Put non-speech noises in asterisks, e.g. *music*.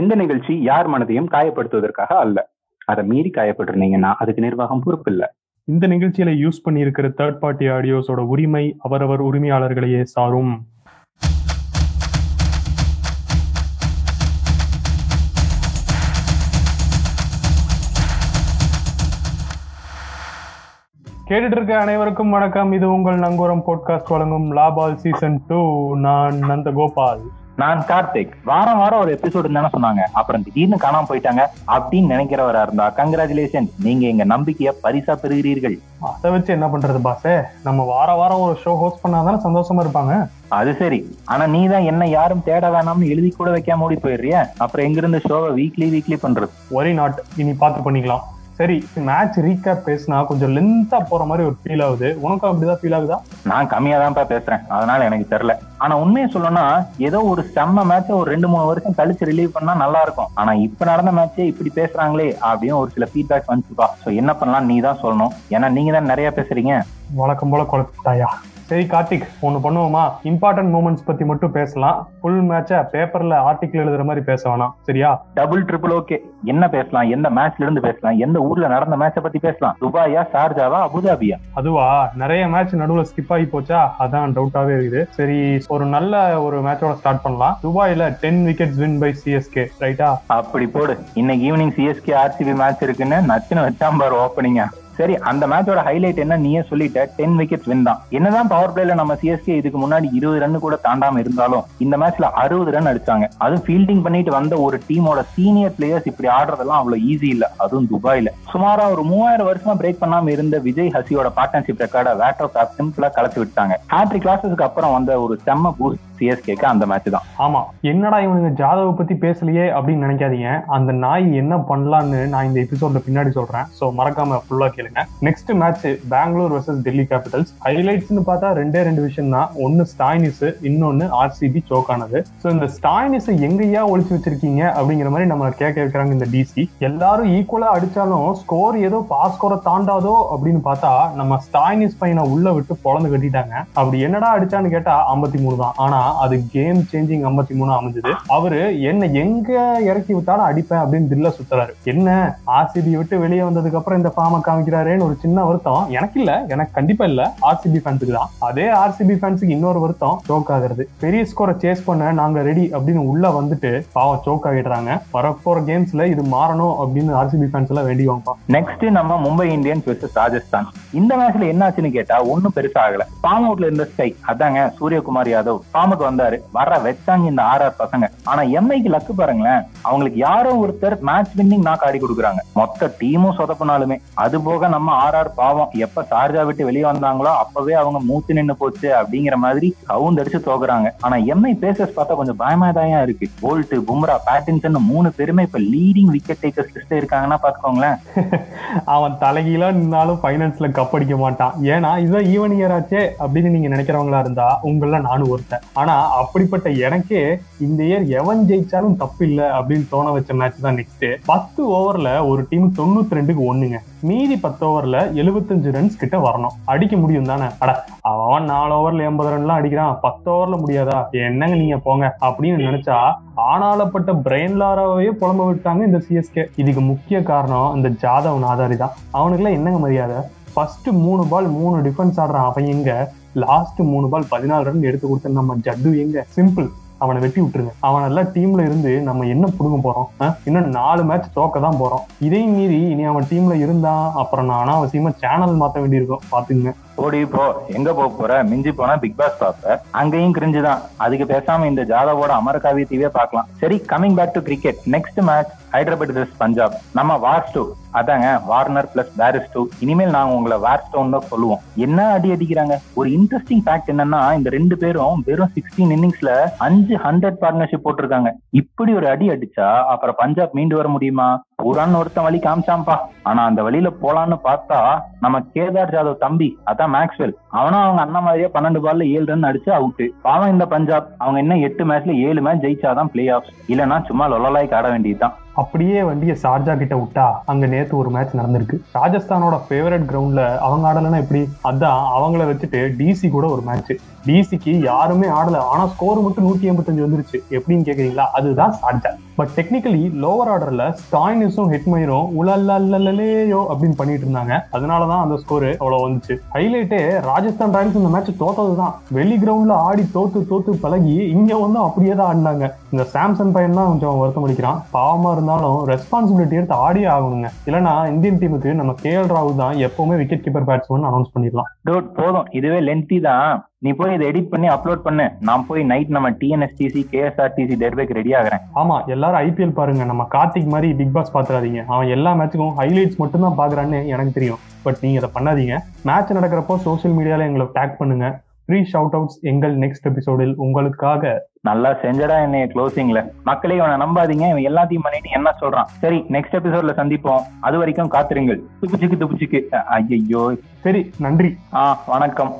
இந்த நிகழ்ச்சி யார் மனதையும் காயப்படுத்துவதற்காக அல்ல. அதை மீறி காயப்பட்டிருந்தீங்கன்னா அதுக்கு நிர்வாகம் பொறுப்பு இல்ல. இந்த நிகழ்ச்சியில யூஸ் பண்ணியிருக்கிற தேர்ட் பார்ட்டி ஆடியோஸோட உரிமை அவரவர் உரிமையாளர்களையே சாரும். கேட்டுட்டு இருக்க அனைவருக்கும் வணக்கம். இது உங்கள் நங்கூரம் போட்காஸ்ட் வழங்கும் லாபால் சீசன் டூ நான் நந்த கோபால் நான் கார்த்திக். வாரம் வாரம் ஒரு எபிசோடு தானே சொன்னாங்க. அப்புறம் திடீர்னு காணாம போயிட்டாங்க. அப்படின்னு நினைக்கிறவரா இருந்தா கங்க்ராச்சுலேஷன் நீங்க எங்க நம்பிக்கைய பரிசா பெறுகிறீர்கள். அதை வச்சு என்ன பண்றது பாசே? நம்ம வார வாரம் ஒரு ஷோ ஹோஸ்ட் பண்ணாதானே சந்தோஷமா இருப்பாங்க. அது சரி. ஆனா நீ தான் என்ன யாரும் தேட வேணாம்னு எழுதி கூட வைக்காம ஓடி போயிடுறிய? அப்புறம் எங்க இருந்து ஷோவை வீக்லி வீக்லி பண்றது? ஒரே நாட் இனி பார்த்து பண்ணிக்கலாம். சரி மேட்ச் ரீகேப் பேசினா கொஞ்சம் லென்த்தா போற மாதிரி ஒரு ஃபீல் ஆகுது. உனக்கும் அப்படிதான் ஃபீல் ஆகுதா? நான் கம்மியா தான்ப்பா பேசுறேன். அதனால எனக்கு தெரியல. ஆனா உண்மையை சொல்லணும்னா ஏதோ ஒரு செம்ம மேட்ச ஒரு ரெண்டு மூணு வருஷம் கழிச்சு ரிலீவ் பண்ணா நல்லா இருக்கும். ஆனா இப்ப நடந்த மேட்சே இப்படி பேசுறாங்களே அப்படின்னு ஒரு சில ஃபீட்பேக் வந்துச்சுப்பா. சோ என்ன பண்ணலாம் நீ தான் சொல்லணும். ஏன்னா நீங்க தான் நிறைய பேசுறீங்க. வழக்கம் போல குழப்பிட்டாயா? சரி கார்த்திக் ஒண்ணு பண்ணுவோமா? இம்பார்ட்டன்ட் மூமெண்ட்ஸ் பத்தி மட்டும் பேசலாம். ஃபுல் மேட்ச பேப்பர்ல ஆர்டிக்கல் எழுதுற மாதிரி பேச வேணாம். சரியா? டபுள் ட்ரிபிள் ஓகே என்ன பேசலாம்? எந்த மேட்ச்ல இருந்து பேசலாம்? எந்த ஊர்ல நடந்த மேட்ச பத்தி பேசலாம்? துபாயா ஷார்ஜாவா அபுதாபியா? அதுவா? நிறைய மேட்ச் நடுவுல ஸ்கிப் ஆகி போச்சா? அதான் டவுட்டாவே இருக்குது. சரி ஒரு நல்ல ஒரு மேட்சோட ஸ்டார்ட் பண்ணலாம். துபாயில ten wickets win by CSK ரைட்டா அப்படி போடு. இன்னைக்கு ஈவினிங் சிஎஸ்கே ஆர்சிபி மேட்ச் இருக்குன்னு நச்சுன்னு வச்சாம்பாரு ஓப்பனிங்க சரி அந்த மேட்சோட ஹைலைட் என்ன? நீயே சொல்லிட்ட. டென் விக்கெட்ஸ் வின் தான். என்னதான் பவர் பிளேல நம்ம சிஎஸ்கே இதுக்கு முன்னாடி இருபது ரன் கூட தாண்டாம இருந்தாலும் இந்த மேட்ச்ல அறுபது ரன் அடிச்சாங்க. அதுவும் ஃபீல்டிங் பண்ணிட்டு வந்த ஒரு டீமோட சீனியர் பிளேயர்ஸ் இப்படி ஆடுறதெல்லாம் அவ்வளவு ஈஸி இல்ல. அதுவும் துபாயில. சுமாரா ஒரு மூவாயிரம் வருஷமா பிரேக் பண்ணாம இருந்த விஜய் ஹசியோட பார்ட்னர்ஷிப் ரெக்கார்டை வேட் ஆஃப் ஆப் சிம்பிளா கலச்சு விட்டாங்க. ஹேட்ரி கிளாஸஸ்க்கு அப்புறம் வந்த ஒரு செம்ம பூஸ்ட் சிஎஸ்கேக்கு அந்த மேட்ச் தான். ஆமா. என்னடா இவனுங்க ஜாதவ பத்தி பேசலையே அப்படின்னு நினைக்காதீங்க. அந்த நாய் என்ன பண்ணலான்னு நான் இந்த எபிசோட்ல பின்னாடி சொல்றேன். சோ மறக்காம ஃபுல்லா கேளுங்க. Next match Bangalore versus Delhi Capitals ஹைலைட்ஸ்னு பார்த்தா ரெண்டே ரெண்டு விஷயம் தான் ஒன்னு ஸ்டாய்னிஸ் இன்னொன்னு ஆர்சிபி சோக் ஆனது சோ இந்த ஸ்டாய்னிஸ் எங்கேயா ஒழிச்சு வச்சிருக்கீங்க அப்படிங்கிற மாதிரி நம்ம கேட்க இருக்கிறாங்க இந்த டிசி எல்லாரும் ஈக்குவலா அடிச்சாலும் ஸ்கோர் ஏதோ பாஸ் ஸ்கோரை தாண்டாதோ அப்படின்னு பார்த்தா நம்ம ஸ்டாய்னிஸ் பையனை உள்ள விட்டு பொழந்து கட்டிட்டாங்க. அப்படி என்னடா அடிச்சான்னு கேட்டா ஐம்பத்தி மூணு தான். ஆனா அது கேம் சேஞ்சிங் ஐம்பத்தி மூணு அமைஞ்சது. அவரு என்ன எங்க இறக்கி விட்டாலும் அடிப்பேன் அப்படின்னு தில்ல சுத்துறாரு. என்ன? ஆர்சிபி விட்டு வெளியே வந்ததுக்கு அப்புறம் இந்த ஃபார்மை காமிக்கிற காமிக்கிறாரேன்னு ஒரு சின்ன வருத்தம். எனக்கு இல்ல எனக்கு கண்டிப்பா இல்ல. ஆர்சிபி ஃபேன்ஸுக்கு தான். அதே ஆர்சிபி ஃபேன்ஸுக்கு இன்னொரு வருத்தம் சோக் ஆகுறது. பெரிய ஸ்கோரை சேஸ் பண்ண நாங்க ரெடி அப்படின்னு உள்ள வந்துட்டு பாவம் சோக் ஆகிடுறாங்க. வரப்போற கேம்ஸ்ல இது மாறணும் அப்படின்னு ஆர்சிபி ஃபேன்ஸ் எல்லாம் வேண்டிவாங்கப்பா நெக்ஸ்ட் நம்ம மும்பை இந்தியன்ஸ் வெர்சஸ் ராஜஸ்தான். இந்த மேட்ச்ல என்ன ஆச்சுன்னு கேட்டா ஒண்ணும் பெருசா ஆகல. ஃபார்ம் அவுட்ல இருந்த ஸ்கை அதாங்க சூரியகுமார் யாதவ் ஃபார்முக்கு வந்தாரு. வர வச்சாங்க இந்த ஆர் ஆர் பசங்க. ஆனா எம்ஐக்கு லக்கு பாருங்களேன். அவங்களுக்கு யாரோ ஒருத்தர் மேட்ச் வின்னிங் நாக் ஆடி கொடுக்குறாங்க. மொத்த டீமும் சொதப்பினாலுமே. அது போக நம்ம ஆர் ஆர் பாவம். எப்ப சார்ஜா விட்டு வெளியே வந்தாங்களோ அப்பவே அவங்க மூச்சு நின்னு போச்சு அப்படிங்கிற மாதிரி கவுந்து அடிச்சு தோக்குறாங்க. ஆனா எம்ஐ பேசஸ் பார்த்தா கொஞ்சம் பயமாதாயா இருக்கு. போல்ட் பும்ரா பேட்டின்சன் மூணு பேருமே இப்ப லீடிங் விக்கெட் டேக்கர்ஸ் லிஸ்ட் இருக்காங்கன்னா பாத்துக்கோங்களேன் *laughs* அவன் தலைகீழா நின்னாலும் பைனான்ஸ்ல கப் அடிக்க மாட்டான். ஏன்னா இதுதான் ஈவன் இயர் ஆச்சே அப்படின்னு நீங்க நினைக்கிறவங்களா இருந்தா உங்கள நானும் ஒருத்தன். ஆனா அப்படிப்பட்ட எனக்கே இந்த இயர் எவன் ஜெயிச்சாலும் தப்பு இல்ல அப்படின்னு தோண வச்ச மேட்ச் தான் நெக்ஸ்ட் பத்து ஓவர்ல ஒரு டீம் தொண்ணூத்தி ரெண்டுக்கு ஒண்ணுங்க. மீதி பத்து பத்து ஓவர்ல எழுபத்தஞ்சு ரன்ஸ் கிட்ட வரணும். அடிக்க முடியும் தானே? அட அவன் நாலு ஓவர்ல எண்பது ரன்லாம் அடிக்கிறான். பத்து ஓவர்ல முடியாதா? என்னங்க நீங்க போங்க அப்படின்னு நினைச்சா ஆனாலப்பட்ட பிரெயின் லாராவே புலம்ப விட்டாங்க இந்த சிஎஸ்கே இதுக்கு முக்கிய காரணம் இந்த ஜாதவ் ஆதாரி தான். அவனுக்குலாம் என்னங்க மரியாதை? ஃபர்ஸ்ட் மூணு பால் மூணு டிஃபென்ஸ் ஆடுறான். அவன் எங்க? லாஸ்ட் மூணு பால் பதினாலு ரன் எடுத்து கொடுத்த நம்ம ஜட்டு எங்க? சிம்பிள் அவனை வெட்டி விட்டுருங்க. அவனெல்லாம் டீம்ல இருந்து நம்ம என்ன புடுங்க போறோம்? இன்னும் நாலு மேட்ச் தோக்க தான் போறோம். இதையும் மீறி இனி அவன் டீம்ல இருந்தான் அப்புறம் நான் அனாவசியமா சேனல் மாத்த வேண்டியிருக்கும். பாத்துங்க ஓடி போ. எங்க போக போற? மிஞ்சி போனா பிக் பாஸ் பாப்ப. அங்கேயும் கிரிஞ்சுதான் அதுக்கு பேசாம இந்த ஜாதவோட அமரகாவி தீவே பார்க்கலாம் சரி coming back to cricket next match Hyderabad versus Punjab நம்ம வார் டூ அதாங்க வார்னர் பிளஸ் பேரிஸ் டூ இனிமேல் நாங்க உங்களை வார் ஸ்டோன் தான் சொல்லுவோம். என்ன அடி அடிக்கிறாங்க? ஒரு இன்ட்ரெஸ்டிங் ஃபேக்ட் என்னன்னா இந்த ரெண்டு பேரும் வெறும் சிக்ஸ்டீன் இன்னிங்ஸ்ல அஞ்சு ஹண்ட்ரட் பார்ட்னர்ஷிப் போட்டிருக்காங்க. இப்படி ஒரு அடி அடிச்சா அப்புறம் பஞ்சாப் மீண்டு வர முடியுமா? புறான்னு ஒருத்தன் வழி காமிச்சாம்பா ஆனா அந்த வழியில போலான்னு பார்த்தா நம்ம கேதார் ஜாதவ் தம்பி அதான் மேக்ஸ்வெல். அவனும் அவங்க அண்ணன் மாதிரியே பன்னெண்டு பால்ல ஏழு ரன் அடிச்சு அவுட் பாவம் இந்த பஞ்சாப். அவங்க என்ன எட்டு மேட்ச்ல ஏழு மேட்ச் ஜெயிச்சாதான் பிளே ஆஃப் இல்லைன்னா சும்மா லொலலாய்க்கு ஆட வேண்டியதுதான். அப்படியே வண்டியை சார்ஜா கிட்ட விட்டா அங்க நேத்து ஒரு மேட்ச் நடந்திருக்கு. ராஜஸ்தானோட ஃபேவரட் கிரவுண்ட்ல அவங்க ஆடலன்னா எப்படி? அதான் அவங்கள வச்சுட்டு டிசி கூட ஒரு மேட்ச் டிசிக்கு யாருமே ஆடல. ஆனா ஸ்கோர் மட்டும் நூத்தி எண்பத்தஞ்சு வந்துருச்சு. எப்படின்னு கேக்குறீங்களா? அதுதான் சார்ஜா. பட் டெக்னிக்கலி லோவர் ஆர்டர்ல ஸ்டாயினிஸும் ஹெட்மயரும் உலல்லலேயோ அப்படின்னு பண்ணிட்டு இருந்தாங்க. அதனாலதான் அந்த ஸ்கோர் அவ்வளவு வந்துச்சு. ஹைலைட்டே ராஜஸ்தான் ராயல்ஸ் இந்த மேட்ச் தோத்ததுதான். வெளி கிரவுண்ட்ல ஆடி தோத்து தோத்து பழகி இங்க வந்து அப்படியே தான் ஆடினாங்க. இந்த சாம்சங் பையன் தான் கொஞ்சம் வருத்தம் அடிக்கிறான் பாவமா இருந்தாலும் ரெஸ்பான்சிபிலிட்டி எடுத்து ஆடியே ஆகணுங்க. இல்லைன்னா இந்தியன் டீமுக்கு நம்ம கே எல் ராகுல் தான் எப்பவுமே விக்கெட் கீப்பர் பேட்ஸ்மேன் அனௌன்ஸ் பண்ணிடலாம். டூட் போதும். இதுவே லென்த்தி தான். நீ போய் இதை எடிட் பண்ணி அப்லோட் பண்ணு. நான் போய் நைட் நம்ம டிஎன்எஸ்டிசி கேஎஸ்ஆர்டிசி டெர்பேக்கு ரெடி ஆகுறேன். ஆமா எல்லாரும் ஐபிஎல் பாருங்க. நம்ம கார்த்திக் மாதிரி பிக் பாஸ் பாத்துறாதீங்க. அவன் எல்லா மேட்சுக்கும் ஹைலைட்ஸ் மட்டும் தான் பாக்குறான்னு எனக்கு தெரியும். பட் நீங்க அதை பண்ணாதீங்க. மேட்ச் நடக்கிறப்போ சோஷியல் மீடியால எங்களை டேக் பண்ணுங்க. ஃப்ரீ ஷவுட் அவுட்ஸ் எங்கள் நெக்ஸ்ட் எபிசோடில் உங்களுக்காக. நல்லா செஞ்சடா என்னைய க்ளோசிங்ல மக்களே இவனை நம்பாதீங்க. இவன் எல்லாத்தையும் பண்ணிட்டு என்ன சொல்றான்? சரி நெக்ஸ்ட் எபிசோட்ல சந்திப்போம். அது வரைக்கும் காத்திருங்கள். துப்புச்சிக்கு துப்புச்சிக்கு. ஐயோ சரி நன்றி. ஆ வணக்கம்.